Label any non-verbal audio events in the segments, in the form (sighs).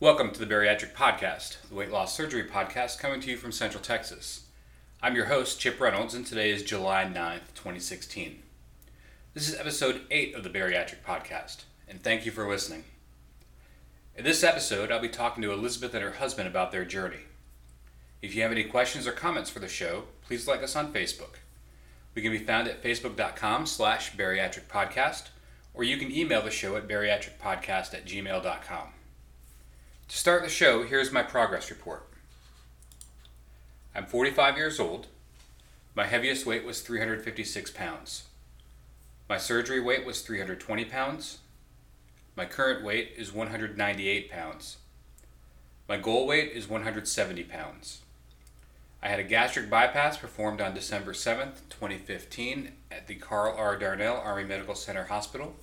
Welcome to the Bariatric Podcast, the weight loss surgery podcast coming to you from Central Texas. I'm your host, Chip Reynolds, and today is July 9th, 2016. This is episode 8 of the Bariatric Podcast, and thank you for listening. In this episode, I'll be talking to Elizabeth and her husband about their journey. If you have any questions or comments for the show, please like us on Facebook. We can be found at facebook.com slash bariatricpodcast, or you can email the show at bariatricpodcast at gmail.com. To start the show, here's my progress report. I'm 45 years old. My heaviest weight was 356 pounds. My surgery weight was 320 pounds. My current weight is 198 pounds. My goal weight is 170 pounds. I had a gastric bypass performed on December 7th, 2015, at the Carl R. Darnall Army Medical Center Hospital.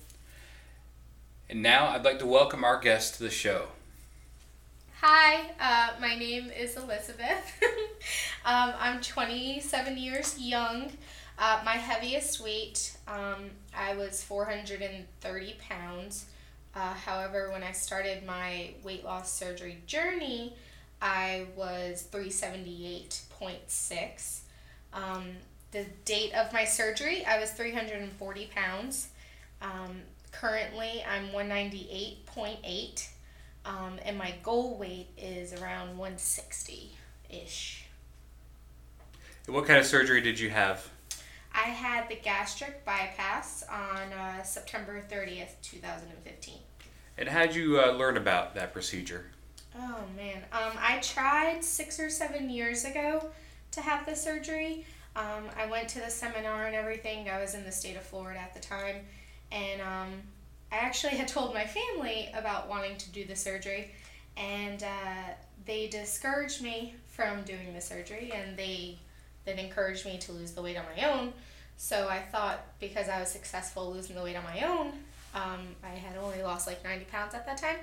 And now I'd like to welcome our guest to the show. Hi, uh, my name is Elizabeth. (laughs) um, I'm 27 years young. Uh, my heaviest weight, um, I was 430 pounds. Uh, however, when I started my weight loss surgery journey, I was 378.6. Um, the date of my surgery, I was 340 pounds. Um, currently, I'm 198.8. Um, and my goal weight is around 160 ish. What kind of surgery did you have? I had the gastric bypass on uh, September 30th, 2015. And how did you uh, learn about that procedure? Oh man, um, I tried six or seven years ago to have the surgery. Um, I went to the seminar and everything. I was in the state of Florida at the time, and um, I actually had told my family about wanting to do the surgery, and uh, they discouraged me from doing the surgery, and they then encouraged me to lose the weight on my own. So I thought because I was successful losing the weight on my own, um, I had only lost like 90 pounds at that time,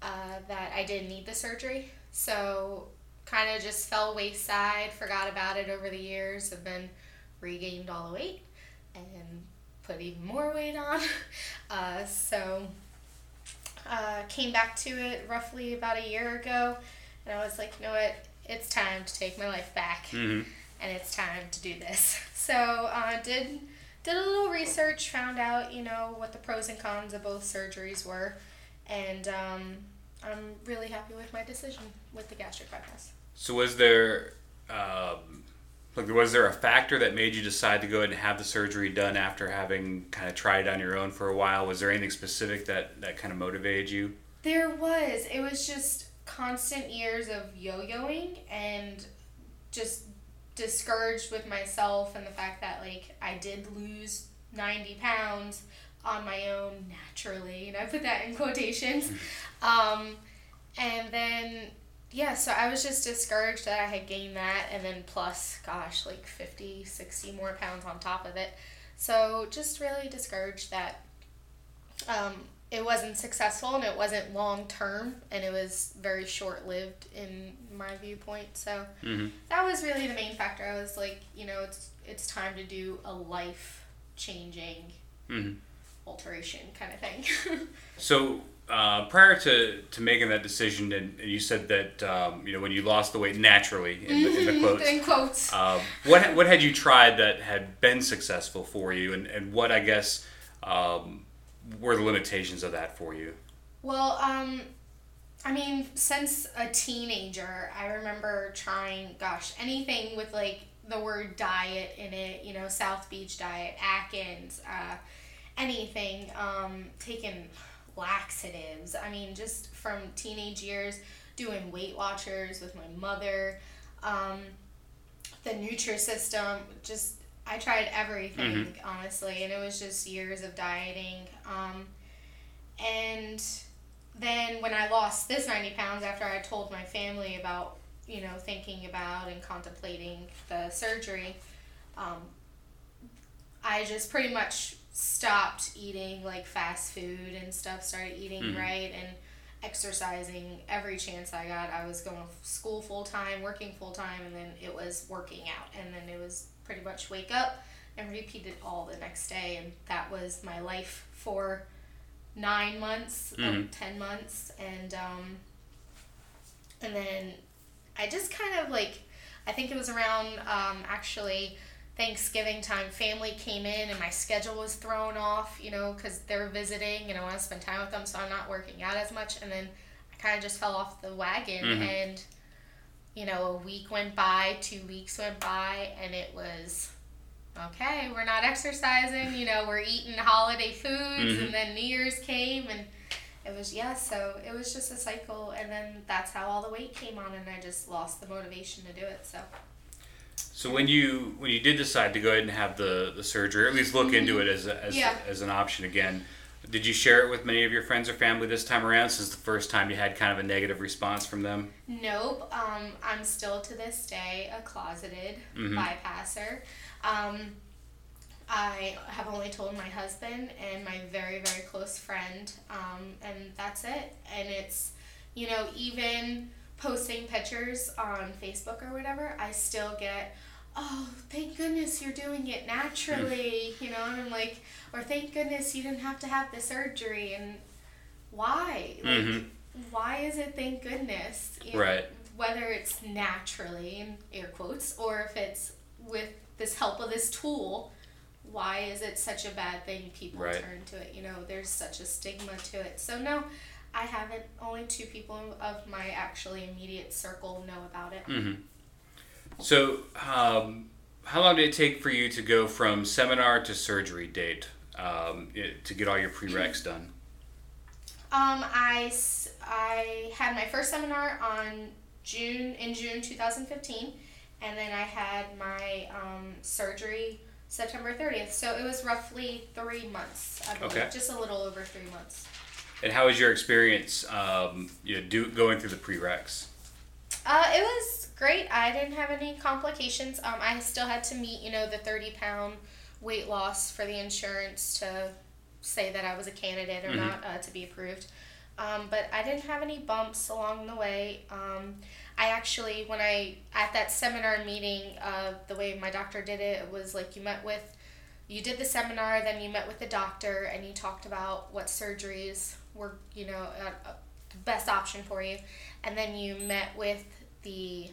uh, that I didn't need the surgery. So kind of just fell wayside, forgot about it over the years, have been regained all the weight, and put even more weight on. (laughs) Uh, so uh, came back to it roughly about a year ago, and I was like, you know what, it's time to take my life back, Mm-hmm. and it's time to do this. (laughs) So uh, did did a little research, found out you know what the pros and cons of both surgeries were, and um, I'm really happy with my decision with the gastric bypass. So was there, um, like, was there a factor that made you decide to go ahead and have the surgery done after having kind of tried it on your own for a while? Was there anything specific that that kind of motivated you? There was. It was just constant years of yo-yoing and just discouraged with myself and the fact that like I did lose 90 pounds on my own naturally and I put that in quotations. (laughs) Um, and then yeah, so I was just discouraged that I had gained that and then plus gosh, like 50, 60 more pounds on top of it. So just really discouraged that um, it wasn't successful and it wasn't long term and it was very short lived in my viewpoint. So Mm-hmm. that was really the main factor. I was like, you know, it's it's time to do a life changing Mm-hmm. alteration kind of thing. (laughs) So uh, prior to, to making that decision, and you said that um, you know when you lost the weight naturally in the, in the quotes. in quotes. Um, what what had you tried that had been successful for you, and, and what I guess um, were the limitations of that for you? Well, um, I mean, since a teenager, I remember trying, gosh, anything with like the word diet in it, you know, South Beach diet, Atkins, uh, anything, um, taking laxatives. I mean, just from teenage years, doing Weight Watchers with my mother, um, the Nutrisystem, just I tried everything honestly, and it was just years of dieting. Um, and then when I lost this 90 pounds after I told my family about, you know, thinking about and contemplating the surgery, um, I just pretty much stopped eating like fast food and stuff, started eating Mhm. right and exercising every chance I got. I was going to school full time, working full time, and then it was working out. And then it was pretty much wake up and repeat it all the next day. And that was my life for nine months, um, Mhm. ten months, and um, and then I just kind of like, I think it was around um, actually Thanksgiving time. Family came in and my schedule was thrown off, you know, because they're visiting and I want to spend time with them, so I'm not working out as much. And then I kind of just fell off the wagon Mhm. and. You know, a week went by, two weeks went by, and it was okay, we're not exercising, you know, we're eating holiday foods, Mhm. and then New Year's came, and it was, yeah, so it was just a cycle, and then that's how all the weight came on, and I just lost the motivation to do it, so. So when you when you did decide to go ahead and have the, the surgery, or at least look into it as a, as, Yeah. as an option again, did you share it with many of your friends or family this time around? Since the first time you had kind of a negative response from them. Nope, um, I'm still to this day a closeted Mhm. bypasser. Um, I have only told my husband and my very, very close friend, um, and that's it. And it's, you know, even posting pictures on Facebook or whatever, I still get, oh, thank goodness you're doing it naturally, you know, and I'm like, or thank goodness you didn't have to have the surgery, and why? Like, Mhm. why is it thank goodness? You know, Right. Whether it's naturally, in air quotes, or if it's with this help of this tool, why is it such a bad thing people Right. turn to it? You know, there's such a stigma to it. So, no, I haven't. Only two people of my actually immediate circle know about it. hmm So um, how long did it take for you to go from seminar to surgery date um, it- to get all your prereqs (clears throat) done? Um, I, I had my first seminar on June in June 2015, and then I had my um, surgery September 30th. So it was roughly three months, I believe, Okay. just a little over three months. And how was your experience um, you know, do, going through the prereqs? Uh, it was great. I didn't have any complications. Um, I still had to meet, you know, the 30 pound weight loss for the insurance to say that I was a candidate or Mhm. not uh, to be approved. Um, but I didn't have any bumps along the way. Um, I actually, when I, at that seminar meeting, uh, the way my doctor did it, it was like you met with, you did the seminar, then you met with the doctor and you talked about what surgeries were, you know, uh, the best option for you and then you met with the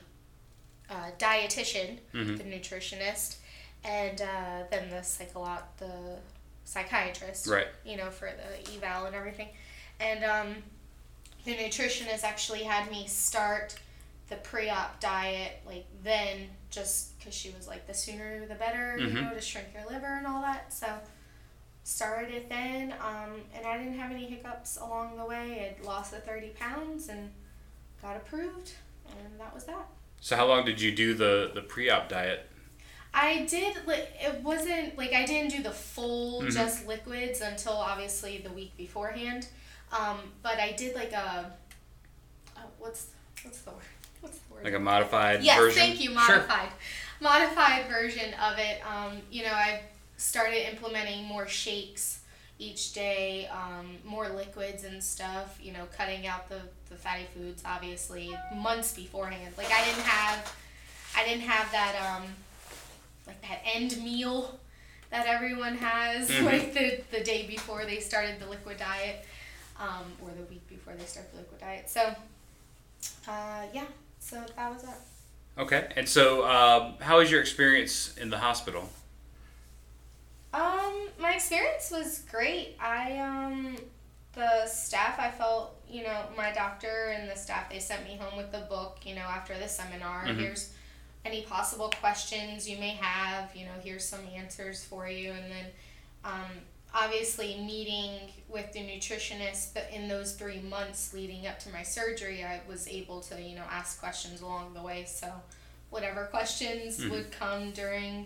uh, dietitian, Mhm. the nutritionist, and uh, then the psycholo- the psychiatrist. Right. You know, for the eval and everything, and um, the nutritionist actually had me start the pre-op diet like then, just because she was like, the sooner the better, you Mhm. know, to shrink your liver and all that. So started it then, um, and I didn't have any hiccups along the way. I'd lost the thirty pounds and got approved, and that was that. So how long did you do the, the pre-op diet? I did like it wasn't like I didn't do the full Mhm. just liquids until obviously the week beforehand, um, but I did like a uh, what's what's the word what's the word Like a modified version. yes version? thank you Sure. modified modified version of it. Um, you know I started implementing more shakes each day, um, more liquids and stuff. You know cutting out the the fatty foods obviously months beforehand. Like I didn't have I didn't have that um like that end meal that everyone has (laughs) Mhm. like the, the day before they started the liquid diet um, or the week before they start the liquid diet so uh, yeah so that was it Okay. And so um, how was your experience in the hospital? Um, my experience was great i um, the staff i felt you know my doctor and the staff they sent me home with the book you know after the seminar Mhm. here's any possible questions you may have you know here's some answers for you and then um, obviously meeting with the nutritionist but in those three months leading up to my surgery i was able to you know ask questions along the way so whatever questions Mhm. would come during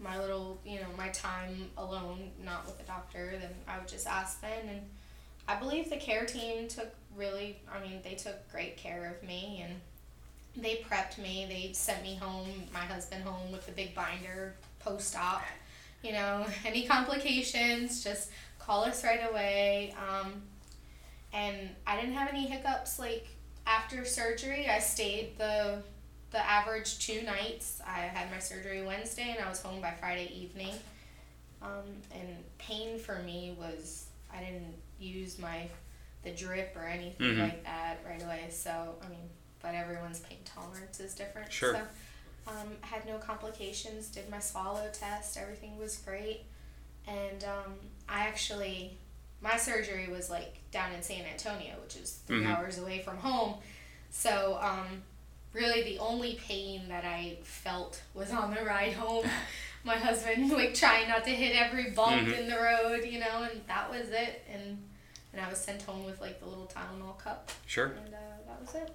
my little you know my time alone not with the doctor then i would just ask then. And i believe the care team took really i mean they took great care of me and they prepped me. They sent me home my husband home with the big binder post-op you know (laughs) any complications just call us right away. Um, and i didn't have any hiccups like after surgery i stayed the the average two nights i had my surgery wednesday and i was home by friday evening um, and pain for me was i didn't use my the drip or anything Mhm. like that right away so i mean but everyone's pain tolerance is different. Sure. So, um, had no complications. Did my swallow test. Everything was great, and um, I actually my surgery was like down in San Antonio, which is 3 Mhm. hours away from home. So um, really, the only pain that I felt was on the ride home. my husband (laughs) like trying not to hit every bump Mhm. in the road, you know, and that was it. And and I was sent home with like the little Tylenol cup, Sure. and uh, that was it.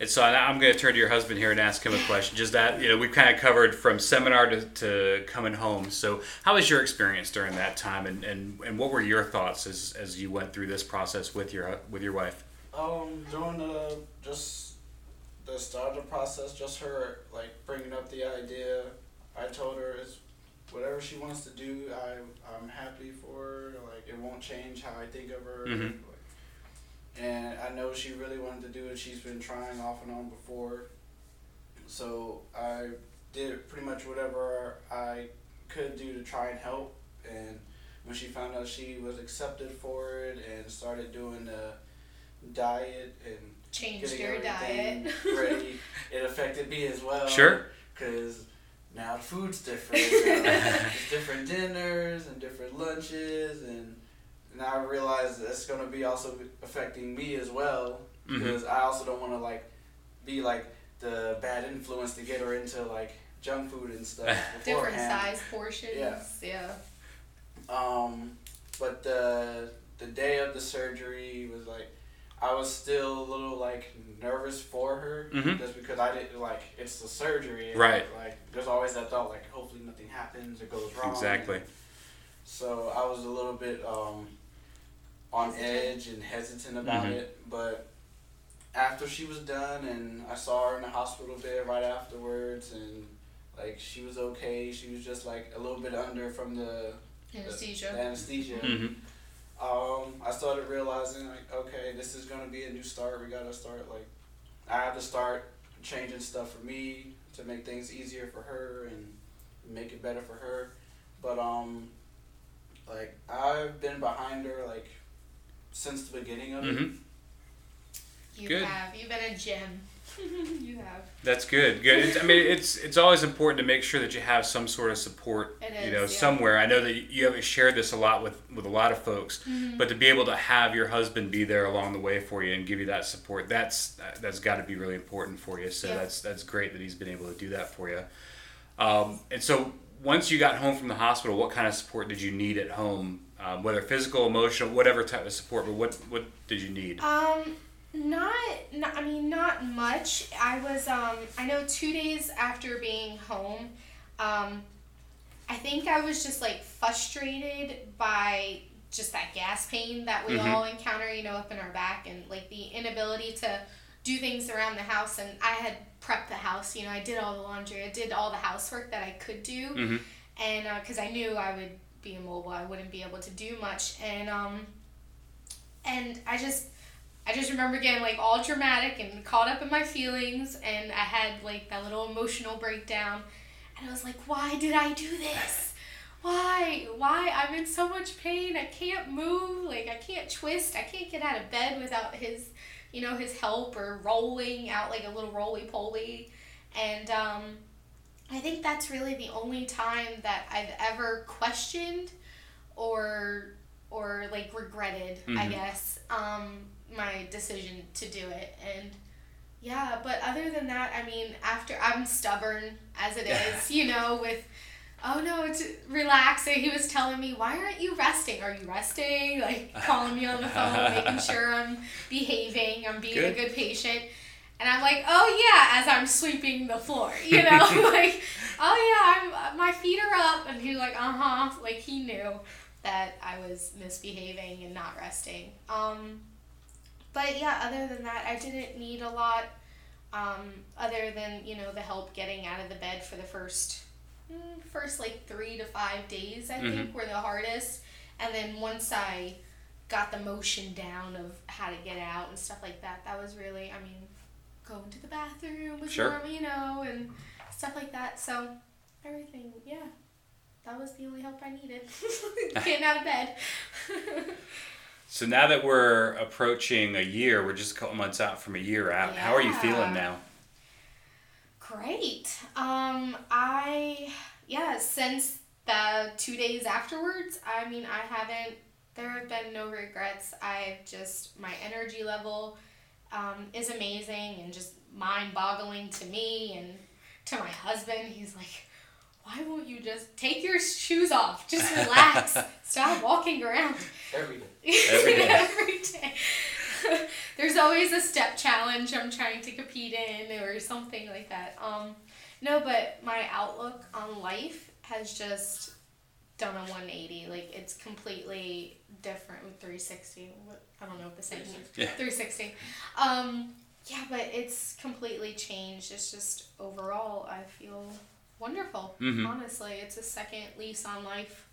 And so I- I'm going to turn to your husband here and ask him a question. Just that, you know, we've kind of covered from seminar to, to coming home. So how was your experience during that time and, and, and what were your thoughts as, as you went through this process with your, with your wife? Um, during the just the start of the process, just her like bringing up the idea, I told her it's whatever she wants to do. I I'm happy for her. Like it won't change how I think of her. Mhm. Like, and I know she really wanted to do it. She's been trying off and on before, so I did pretty much whatever I could do to try and help. And when she found out she was accepted for it and started doing the diet and Changed getting your diet. ready, (laughs) it affected me as well. Sure. Because now the food's different. (laughs) now different dinners and different lunches, and now I realize that's going to be also affecting me as well. Because I also don't want to like be like the bad influence to get her into like junk food and stuff. (laughs) Different beforehand. size portions. Yeah. yeah. Um, but the the day of the surgery was like, I was still a little like nervous for her, Mhm. just because I didn't like it's the surgery. and, Right. Like there's always that thought like hopefully nothing happens or goes wrong. Exactly. So I was a little bit um, on edge and hesitant about Mhm. it, but after she was done and I saw her in the hospital bed right afterwards and like she was okay. She was just like a little bit under from the Anesthesia. the anesthesia. hmm Um, I started realizing like, okay, this is gonna be a new start. We gotta start like, I have to start changing stuff for me to make things easier for her and make it better for her. But um, like I've been behind her like since the beginning of it. You Good. have. You've been a gem. (laughs) you have. That's good. Good. It's, I mean, it's it's always important to make sure that you have some sort of support, It you know, yeah. somewhere. I know that you haven't shared this a lot with with a lot of folks, Mm-hmm. but to be able to have your husband be there along the way for you and give you that support, that's that's got to be really important for you. So Yeah. that's that's great that he's been able to do that for you. Um, and so once you got home from the hospital, what kind of support did you need at home? Um, whether physical, emotional, whatever type of support, but what what did you need? Um, not, not. I mean, not much. I was. Um, I know two days after being home, um, I think I was just like frustrated by just that gas pain that we Mhm. all encounter. You know, up in our back and like the inability to do things around the house. And I had prepped the house. You know, I did all the laundry. I did all the housework that I could do. hmm and because I knew I would be immobile, I wouldn't be able to do much, and um, and I just, I just remember getting like all dramatic and caught up in my feelings, and I had like that little emotional breakdown, and I was like, why did I do this? Why? Why? I'm in so much pain. I can't move. Like I can't twist. I can't get out of bed without his, you know, his help or rolling out like a little roly poly, and um. I think that's really the only time that I've ever questioned or or like regretted, I Mhm. guess, um, my decision to do it. And yeah, but other than that, I mean, after I'm stubborn as it (laughs) is, you know, with oh no, it's relax. And he was telling me, why aren't you resting? Are you resting? Like (laughs) calling me on the phone, making sure I'm behaving, I'm being Good. a good patient. And I'm like, oh yeah, as I'm sweeping the floor, you know, (laughs) like, oh yeah, I'm my feet are up, and he's like, uh huh, like he knew that I was misbehaving and not resting. Um, but yeah, other than that, I didn't need a lot. Um, other than you know the help getting out of the bed for the first, mm, first like three to five days, I think were the hardest, and then once I got the motion down of how to get out and stuff like that, that was really, I mean, going to the bathroom was Sure. normal, you know, and stuff like that. So everything, yeah, that was the only help I needed. (laughs) Getting out of bed. (laughs) So now that we're approaching a year, we're just a couple months out from a year out. How are you feeling now? Great. Um, I yeah, since the two days afterwards, I mean, I haven't. There have been no regrets. I've just my energy level um, is amazing and just mind-boggling to me and to my husband. He's like, "Why won't you just take your shoes off? Just relax. (laughs) Stop walking around." Every day. Every day. (laughs) Every day. (laughs) There's always a step challenge I'm trying to compete in or something like that. Um, no, but my outlook on life has just done a 180. Like it's completely different with 360. I don't know what the is. 360. Yeah. 360. Um, yeah, but it's completely changed. It's just overall, I feel wonderful. Mhm. Honestly, it's a second lease on life.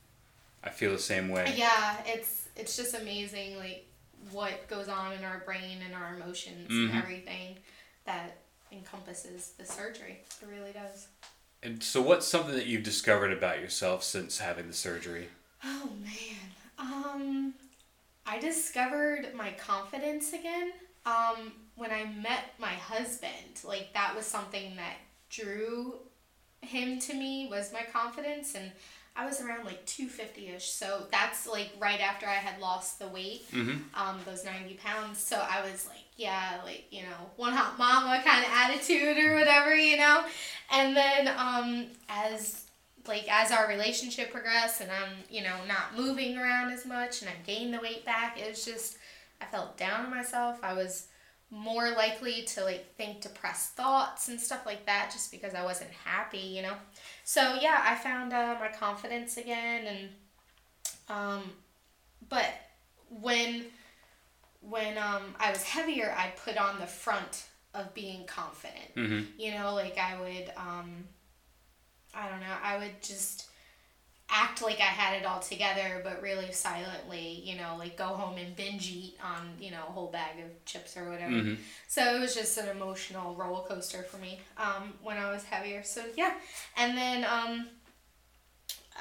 I feel the same way. Yeah, it's it's just amazing like what goes on in our brain and our emotions Mhm. and everything that encompasses the surgery. It really does. And so, what's something that you've discovered about yourself since having the surgery? Oh man. Um I discovered my confidence again. Um when I met my husband, like that was something that drew him to me was my confidence and I was around like 250ish. So that's like right after I had lost the weight. Mm-hmm. um, those 90 pounds. So I was like, yeah, like, you know, one hot mama kind of attitude or whatever, you know? And then um, as like as our relationship progressed and I'm, you know, not moving around as much and I gained the weight back, it was just I felt down on myself. I was more likely to like think depressed thoughts and stuff like that just because I wasn't happy, you know. So yeah, I found uh, my confidence again and um but when when um I was heavier, I put on the front of being confident. Mm-hmm. You know, like I would um I don't know, I would just act like I had it all together, but really silently, you know, like go home and binge eat on, you know, a whole bag of chips or whatever. Mm-hmm. So it was just an emotional roller coaster for me um, when I was heavier. So yeah, and then um,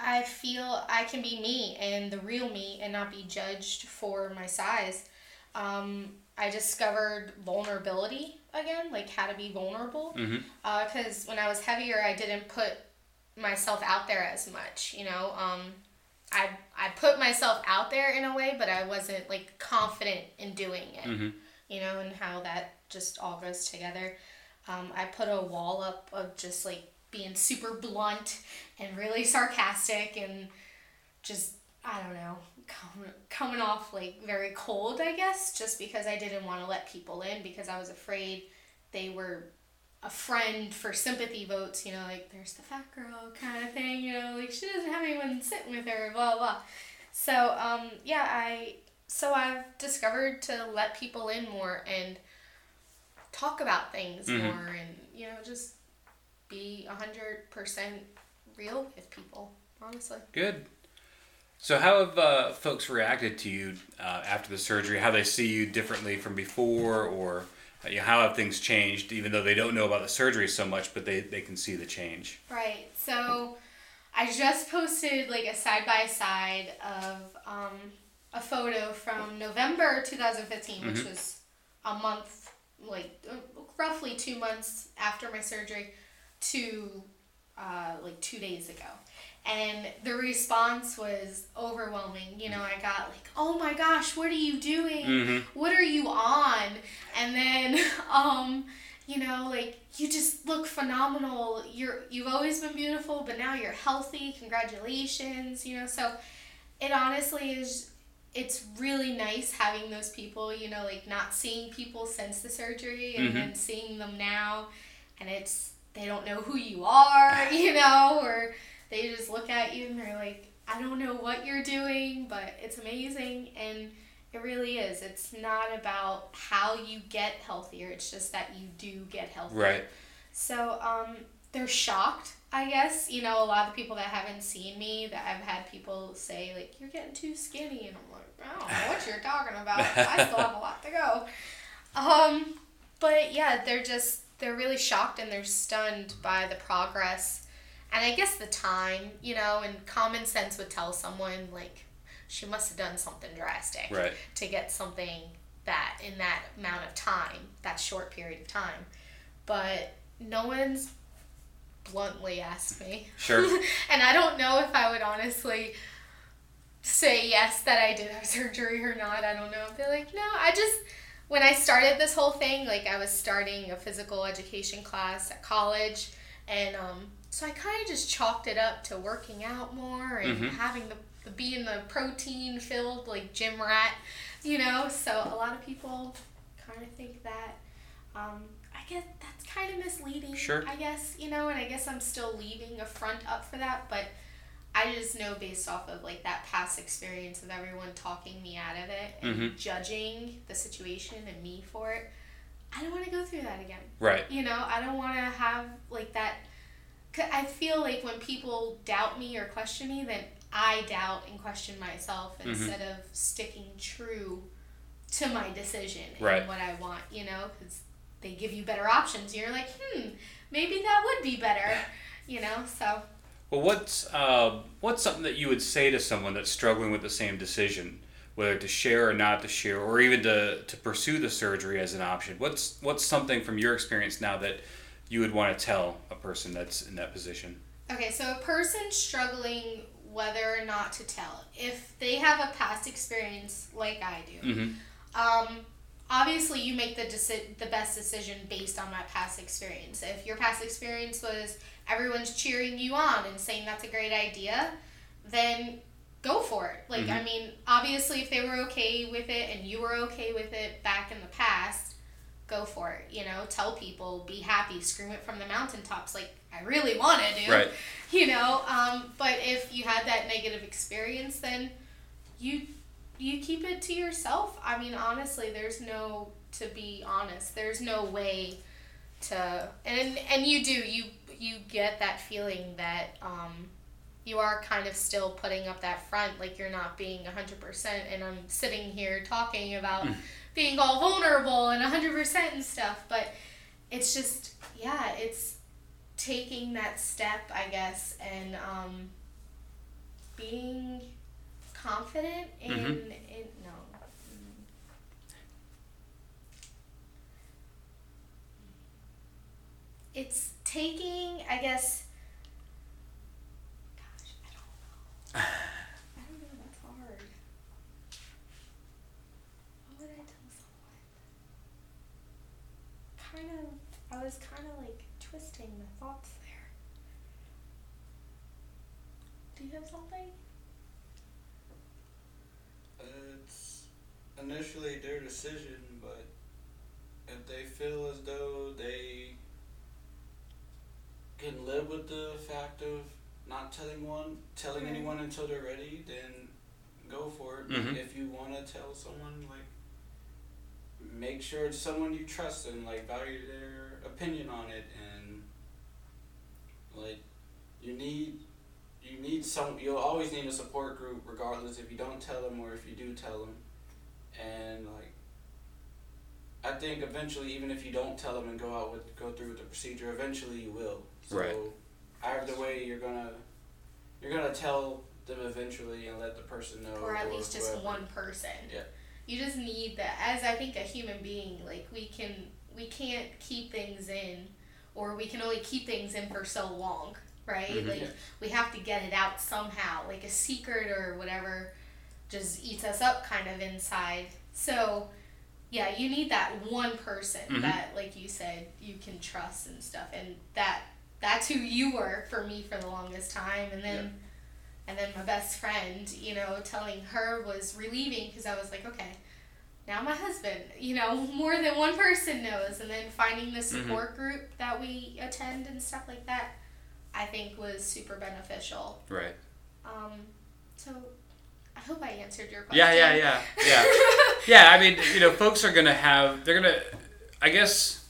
I feel I can be me and the real me and not be judged for my size. Um, I discovered vulnerability again, like how to be vulnerable. Mm-hmm. Because when I was heavier, I didn't put myself out there as much. You know, um, I I put myself out there in a way, but I wasn't like confident in doing it Mm-hmm. you know, and how that just all goes together. Um, I put a wall up of just like being super blunt and really sarcastic and just, I don't know, com- coming off like very cold, I guess, just because I didn't want to let people in because I was afraid they were a friend for sympathy votes, you know, like there's the fat girl kind of thing, you know, like she doesn't have anyone sitting with her, blah, blah. So, um, yeah, I so I've discovered to let people in more and talk about things Mhm. more and you know just be a hundred percent real with people honestly Good. So, how have uh, folks reacted to you uh, after the surgery? How they see you differently from before, or you know, how have things changed? Even though they don't know about the surgery so much, but they, they can see the change. right so I just posted like a side by side of um, a photo from November 2015 which Mhm. was a month like roughly two months after my surgery to uh, like two days ago and the response was overwhelming. You know i got like oh my gosh what are you doing? Mm-hmm. what are you on? And then (laughs) um you know like you just look phenomenal. You're you've always been beautiful but now you're healthy. Congratulations you know? So it honestly is it's really nice having those people you know like not seeing people since the surgery and Mhm. then seeing them now. And it's they don't know who you are (laughs) you know or they just look at you and they're like i don't know what you're doing but it's amazing and it really is it's not about how you get healthier it's just that you do get healthier Right. so um, they're shocked, I guess. You know, a lot of people that haven't seen me, that I've had people say like, "You're getting too skinny," and I'm like, I don't know what you're talking about. I (laughs) still have a lot to go. Um, but yeah, they're just they're really shocked and they're stunned by the progress, and I guess the time, you know, and common sense would tell someone like, she must have done something drastic Right. to get something that in that amount of time, that short period of time. But no one's bluntly asked me. Sure. (laughs) and I don't know if I would honestly say yes that I did have surgery or not. I don't know. I'd be like, no, I just when I started this whole thing, like I was starting a physical education class at college and um so I kind of just chalked it up to working out more and Mhm. having the, the being the protein filled like gym rat, you know. So a lot of people kind of think that. Um, I guess that's kind of misleading. Sure. I guess you know, and I guess I'm still leaving a front up for that, but I just know based off of like that past experience of everyone talking me out of it and Mhm. judging the situation and me for it. I don't want to go through that again. Right. You know, I don't want to have like that. I feel like when people doubt me or question me, then I doubt and question myself Mm-hmm. instead of sticking true to my decision Right. and what I want. You know, because they give you better options. You're like, hmm, maybe that would be better. (laughs) You know, so Well, what's uh, what's something that you would say to someone that's struggling with the same decision, whether to share or not to share, or even to, to pursue the surgery as an option? What's what's something from your experience now that you would want to tell a person that's in that position? Okay, so a person struggling whether or not to tell, if they have a past experience like I do, Mm-hmm. um, obviously you make the deci- the best decision based on that past experience. If your past experience was everyone's cheering you on and saying that's a great idea, then go for it. Like I Mhm. mean, obviously if they were okay with it and you were okay with it back in the past, go for it. You know, tell people, be happy, scream it from the mountaintops like I really want to do Right. (laughs) you know um, but if you had that negative experience then you you keep it to yourself i mean honestly there's no to be honest there's no way to and and you do you you get that feeling that um, you are kind of still putting up that front like you're not being 100% and i'm sitting here talking about being all vulnerable and 100% and stuff but it's just yeah it's taking that step, I guess, and um, being confident in, Mhm. in no. It's taking, I guess. Gosh, I don't know. (sighs) (sighs) (sighs) I don't know. That's hard. What would I tell someone? Kind of. I was kind of like twisting the thoughts there. Do you have something? It's initially their decision, but if they feel as though they can live with the fact of not telling one, telling Right. anyone until they're ready, then go for it. Mhm. If you want to tell someone, like, make sure it's someone you trust and like value their opinion on it, and like, you need. You need some. You'll always need a support group, regardless if you don't tell them or if you do tell them and like I think eventually even if you don't tell them and go out with go through with the procedure eventually you will so Right. either way you're gonna you're gonna tell them eventually and let the person know or at least just one person. Yeah. You just need that as I think a human being, like we can we can't keep things in or we can only keep things in for so long, right? Mhm. Like we have to get it out somehow. Like a secret or whatever just eats us up kind of inside. So yeah, you need that one person Mhm. that like you said you can trust and stuff and that that's who you were for me for the longest time and then and then my best friend, you know, telling her was relieving because I was like, okay, now my husband, you know, more than one person knows. And then finding the support group that we attend and stuff like that, I think was super beneficial. Right. Um, so I hope I answered your question. Yeah, yeah, (laughs) yeah, yeah. yeah, I mean, you know, folks are gonna have. They're gonna. I guess.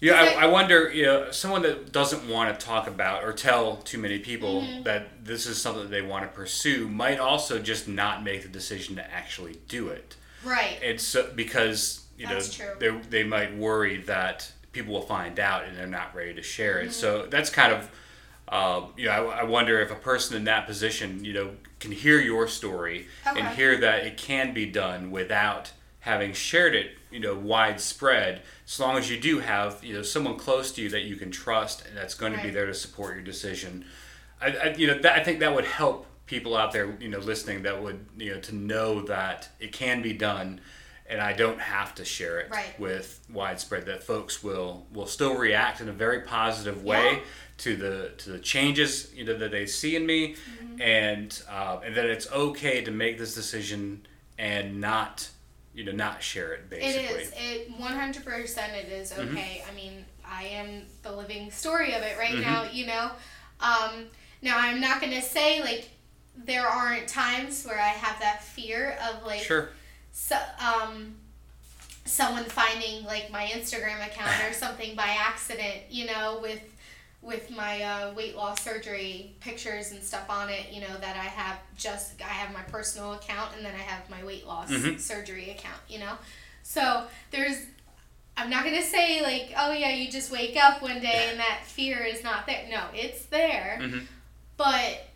Yeah. I, I wonder. You know, someone that doesn't want to talk about or tell too many people Mhm. that this is something that they want to pursue might also just not make the decision to actually do it. Right. It's uh, because you That's know they they might worry that people will find out and they're not ready to share it. Mhm. So that's kind of um, you know, I, I wonder if a person in that position, you know, can hear your story and hear that it can be done without having shared it, you know, widespread. As long as you do have, you know, someone close to you that you can trust and that's going to be there to support your decision. I, I you know, that, I think that would help people out there, you know, listening that would, you know, to know that it can be done and I don't have to share it Right. with widespread that folks will will still react in a very positive way Yeah. to the to the changes you know that they see in me Mm-hmm. and uh, and that it's okay to make this decision and not you know not share it basically It is. It one hundred percent. It is Mm-hmm. okay. I mean, I am the living story of it right Mhm. now. You know. Um, now I'm not gonna say like there aren't times where I have that fear of like sure so, um, someone finding like my Instagram account or (laughs) something by accident, you know, with with my uh, weight loss surgery pictures and stuff on it, you know, that I have just I have my personal account and then I have my weight loss Mhm. surgery account, you know. So there's I'm not gonna say like, oh yeah, you just wake up one day and that fear is not there. No, it's there Mhm. but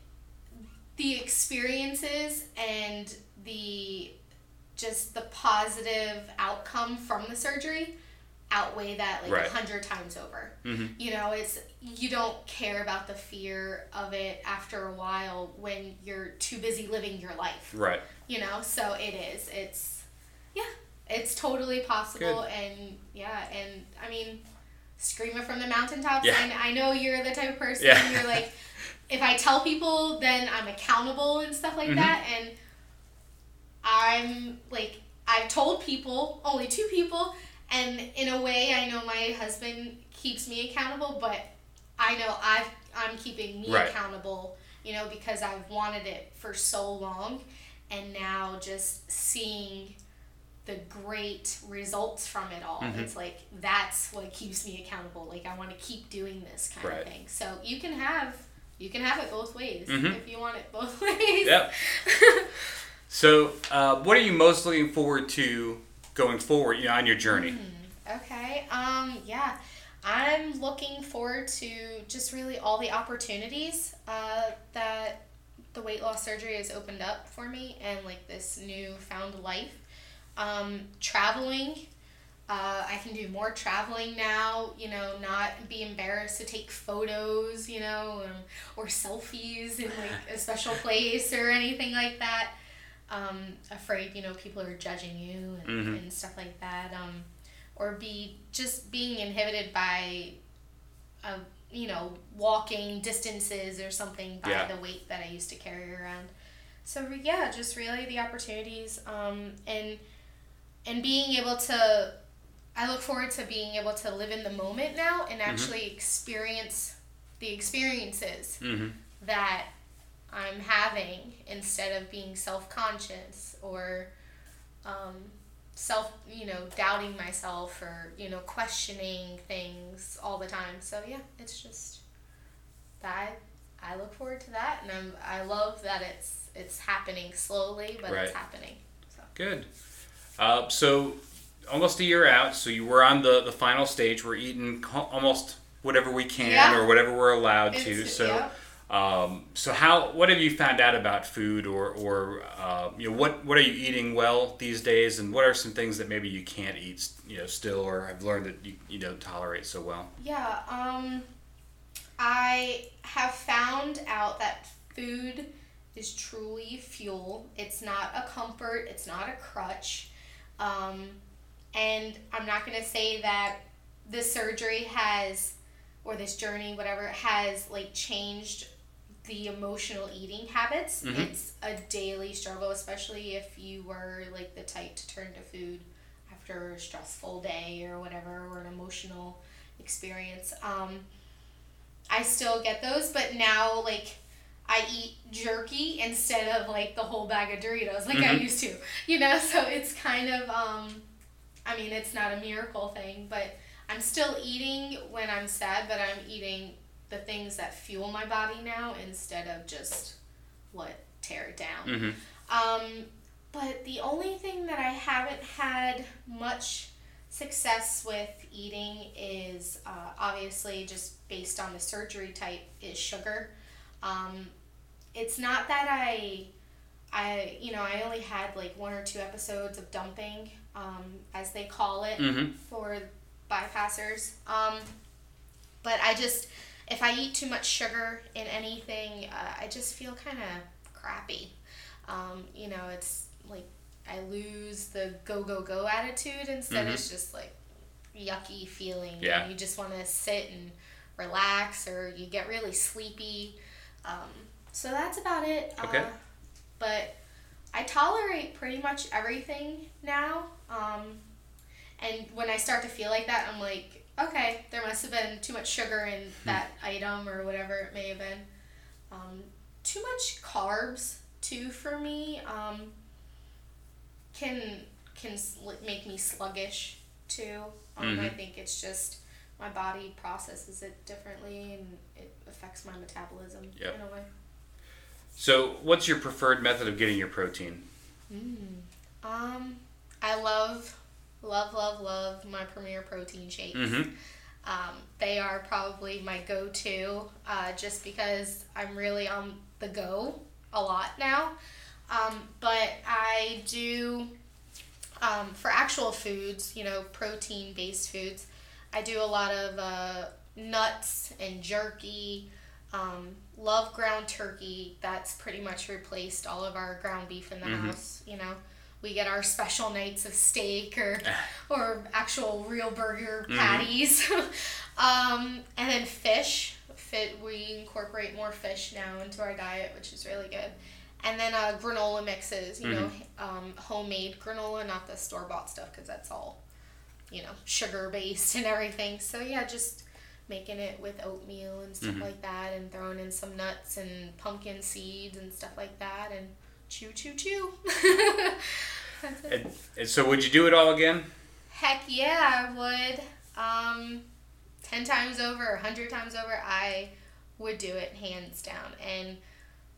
the experiences and the just the positive outcome from the surgery outweigh that like a Right. hundred times over. Mhm. You know, it's you don't care about the fear of it after a while when you're too busy living your life. right You know, so it is. It's yeah, it's totally possible and yeah, and I mean scream it from the mountaintops. Yeah. And I know you're the type of person Yeah. you're like (laughs) if I tell people then I'm accountable and stuff like Mhm. that and I'm like I've told people, only two people, and in a way I know my husband keeps me accountable, but I know I've I'm keeping me Right. accountable, you know, because I've wanted it for so long and now just seeing the great results from it all. Mhm. It's like that's what keeps me accountable. Like I want to keep doing this kind Right. of thing. So you can have you can have it both ways Mhm. if you want it both (laughs) ways. Yep. (laughs) so uh, what are you most looking forward to going forward you know on your journey Okay. Um. Yeah. I'm looking forward to just really all the opportunities uh, that the weight loss surgery has opened up for me and like this new found life. Um, traveling. Uh, I can do more traveling now, you know, not be embarrassed to take photos, you know, um, or selfies in like a special (laughs) place or anything like that. Um, afraid, you know, people are judging you and, Mhm. and stuff like that. Um, or be just being inhibited by, uh, you know, walking distances or something by Yeah. the weight that I used to carry around. So yeah, just really the opportunities um, and and being able to. I look forward to being able to live in the moment now and actually experience the experiences mm-hmm. that I'm having instead of being self conscious or um, self, you know, doubting myself or, you know, questioning things all the time. So, yeah, it's just that I look forward to that and I'm, I love that it's it's happening slowly, but Right. it's happening. So. Good. Uh, so, almost a year out. So you were on the the final stage. We're eating almost whatever we can Yeah. or whatever we're allowed to. It's- So, yeah. um, so how what have you found out about food, or or uh, you know what what are you eating well these days, and what are some things that maybe you can't eat, you know, still, or have learned that you you don't tolerate so well. Yeah, um, I have found out that food is truly fuel. It's not a comfort, it's not a crutch. Um, and I'm not going to say that this surgery has, or this journey, whatever, has like changed the emotional eating habits. Mhm. It's a daily struggle, especially if you were like the type to turn to food after a stressful day or whatever, or an emotional experience. Um, I still get those, but now like I eat jerky instead of like the whole bag of Doritos like I Mhm. used to. You know, so it's kind of um I mean, it's not a miracle thing, but I'm still eating when I'm sad, but I'm eating the things that fuel my body now instead of just what tear it down. Mm-hmm. Um, but the only thing that I haven't had much success with eating is uh, obviously just based on the surgery type is sugar. Um, it's not that I, I you know I only had like one or two episodes of dumping, um, as they call it Mm-hmm. for bypassers. Um, but I just if I eat too much sugar in anything, uh, I just feel kind of crappy. Um, you know, it's like I lose the go go go attitude instead. Mhm. It's just like yucky feeling. Yeah. And you just want to sit and relax, or you get really sleepy. Um, so that's about it. Okay. Uh, but I tolerate pretty much everything now. Um, and when I start to feel like that, I'm like, okay, there must have been too much sugar in that item or whatever it may have been. Um, too much carbs too for me um, can can sl- make me sluggish too. Um, I Mhm. think it's just my body processes it differently and it affects my metabolism Yep. in a way. So, what's your preferred method of getting your protein? Um, I love, love, love, love my Premier Protein shakes. Mm-hmm. Um, they are probably my go-to, uh, just because I'm really on the go a lot now. Um, but I do, um, for actual foods, you know, protein-based foods, I do a lot of uh, nuts and jerky. Um, love ground turkey. That's pretty much replaced all of our ground beef in the Mhm. house. You know, we get our special nights of steak or or actual real burger Mhm. patties. (laughs) um, and then fish. Fit. We incorporate more fish now into our diet, which is really good. And then uh, granola mixes. You know, um, homemade granola, not the store bought stuff, because that's all, you know, sugar based and everything. So yeah, just making it with oatmeal and stuff Mhm. like that, and throwing in some nuts and pumpkin seeds and stuff like that, and chew, chew, chew. (laughs) That's it. And, and so, would you do it all again? Heck yeah, I would. Um, ten times over, a hundred times over, I would do it hands down. And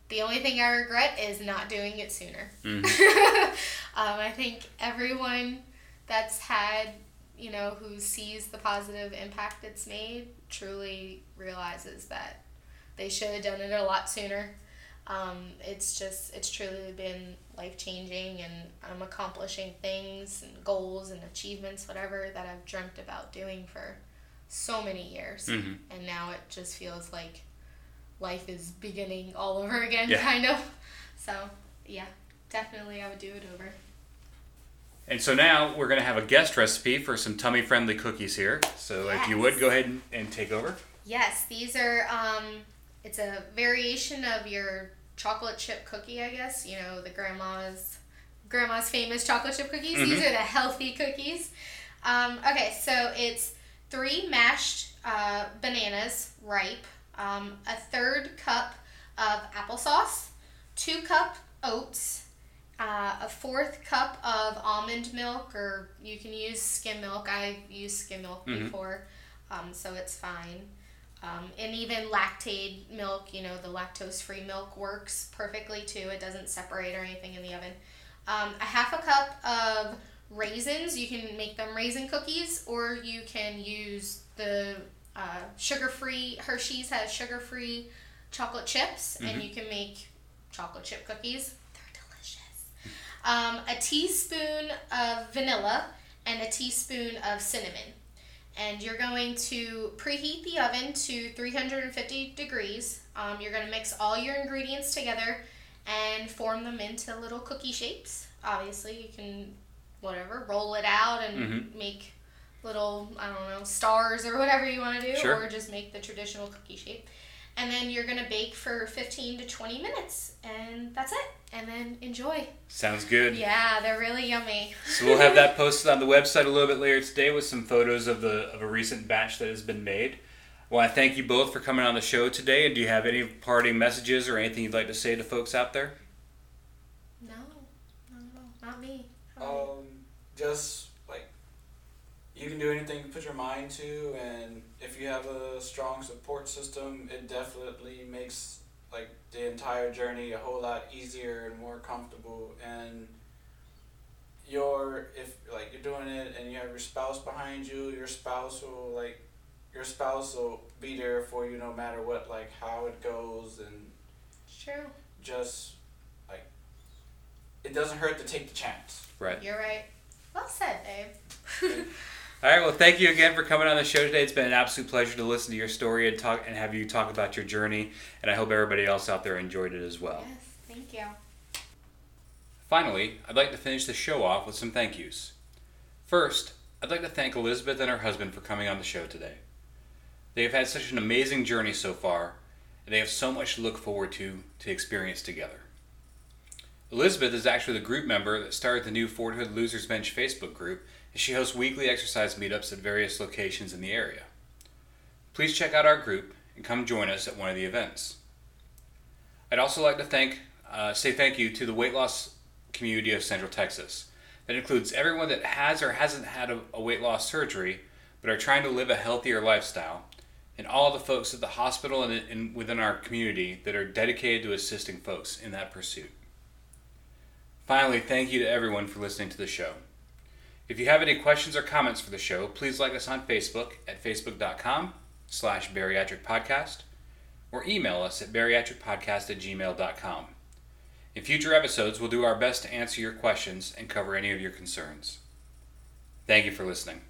the only thing I regret is not doing it sooner. Mhm. (laughs) um, I think everyone that's had, you know, who sees the positive impact it's made truly realizes that they should have done it a lot sooner. Um, it's just, it's truly been life changing, and I'm accomplishing things and goals and achievements, whatever, that I've dreamt about doing for so many years. Mhm. And now it just feels like life is beginning all over again, Yeah. (laughs) kind of. So, yeah, definitely I would do it over. And so now we're going to have a guest recipe for some tummy friendly cookies here. So, if you would, go ahead and, and take over. Yes, these are um it's a variation of your chocolate chip cookie, I guess. You know, the grandma's grandma's famous chocolate chip cookies. These Mhm. are the healthy cookies. Um, okay, so it's three mashed uh, bananas, ripe, um, a third cup of applesauce, two cup oats, uh, a fourth cup of almond milk, or you can use skim milk. I've used skim milk Mhm. before, um, so it's fine. Um, and even Lactaid milk, you know, the lactose free milk works perfectly too. It doesn't separate or anything in the oven. Um, a half a cup of raisins. You can make them raisin cookies, or you can use the uh, sugar free. Hershey's has sugar free chocolate chips, and you can make chocolate chip cookies. Um, a teaspoon of vanilla and a teaspoon of cinnamon and you're going to preheat the oven to 350 degrees. Um, you're going to mix all your ingredients together and form them into little cookie shapes. Obviously, you can whatever roll it out and Mhm. make little I don't know stars or whatever you want to do, Sure. or just make the traditional cookie shape. And then you're gonna bake for 15 to 20 minutes, and that's it. And then enjoy. Sounds good. Yeah, they're really yummy. So we'll have that (laughs) posted on the website a little bit later today with some photos of the of a recent batch that has been made. well I want to thank you both for coming on the show today. And do you have any parting messages or anything you'd like to say to folks out there? No, no, no, not me. Um, just like you can do anything you put your mind to, and if you have a strong support system, it definitely makes like the entire journey a whole lot easier and more comfortable. And you're if like you're doing it and you have your spouse behind you, your spouse will like your spouse will be there for you no matter what like how it goes and True. just like it doesn't hurt to take the chance. Right. You're right. Well said, babe. (laughs) All right. Well, thank you again for coming on the show today. It's been an absolute pleasure to listen to your story and talk and have you talk about your journey. And I hope everybody else out there enjoyed it as well. yes, thank you. Finally, I'd like to finish the show off with some thank yous. First, I'd like to thank Elizabeth and her husband for coming on the show today. They have had such an amazing journey so far, and they have so much to look forward to to experience together. Elizabeth is actually the group member that started the new Fort Hood Losers Bench Facebook group, she hosts weekly exercise meetups at various locations in the area. Please check out our group and come join us at one of the events. I'd also like to thank, uh, say thank you to the weight loss community of Central Texas. That includes everyone that has or hasn't had a, a weight loss surgery but are trying to live a healthier lifestyle, and all the folks at the hospital and in, within our community that are dedicated to assisting folks in that pursuit. Finally, thank you to everyone for listening to the show. If you have any questions or comments for the show, please like us on Facebook at facebook.com slash bariatric podcast or email us at bariatricpodcast at gmail.com. In future episodes, we'll do our best to answer your questions and cover any of your concerns. Thank you for listening.